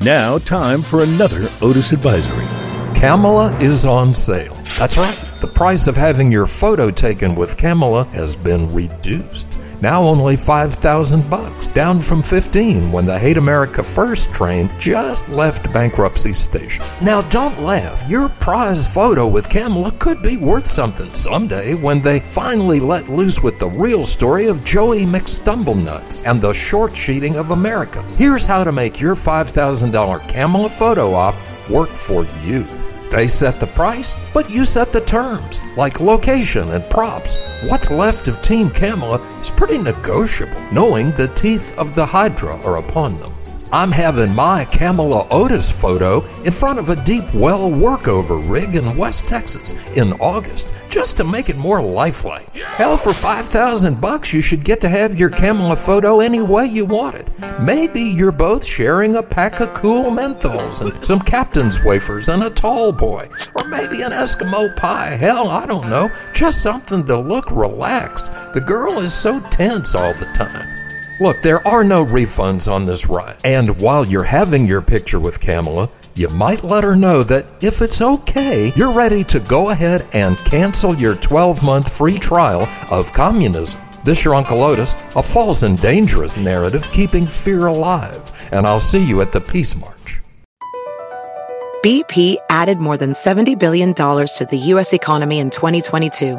Now, time for another Otis Advisory. Camela is on sale. That's right. The price of having your photo taken with Camela has been reduced. Now only 5000 bucks, down from 15 when the Hate America First train just left bankruptcy station. Now don't laugh. Your prize photo with Camela could be worth something someday when they finally let loose with the real story of Joey McStumblenuts and the short sheeting of America. Here's how to make your $5,000 Camela photo op work for you. They set the price, but you set the terms, like location and props. What's left of Team Camela is pretty negotiable, knowing the teeth of the Hydra are upon them. I'm having my Camela Otis photo in front of a deep well workover rig in West Texas in August, just to make it more lifelike. Hell, for 5000 bucks, you should get to have your Camela photo any way you want it. Maybe you're both sharing a pack of cool menthols and some captain's wafers and a tall boy, or maybe an Eskimo pie. Hell, I don't know, just something to look relaxed. The girl is so tense all the time. Look, there are no refunds on this ride. And while you're having your picture with Camela, you might let her know that if it's okay, you're ready to go ahead and cancel your 12 month free trial of communism. This your Uncle Otis, a false and dangerous narrative keeping fear alive. And I'll see you at the Peace March. BP added more than $70 billion to the U.S. economy in 2022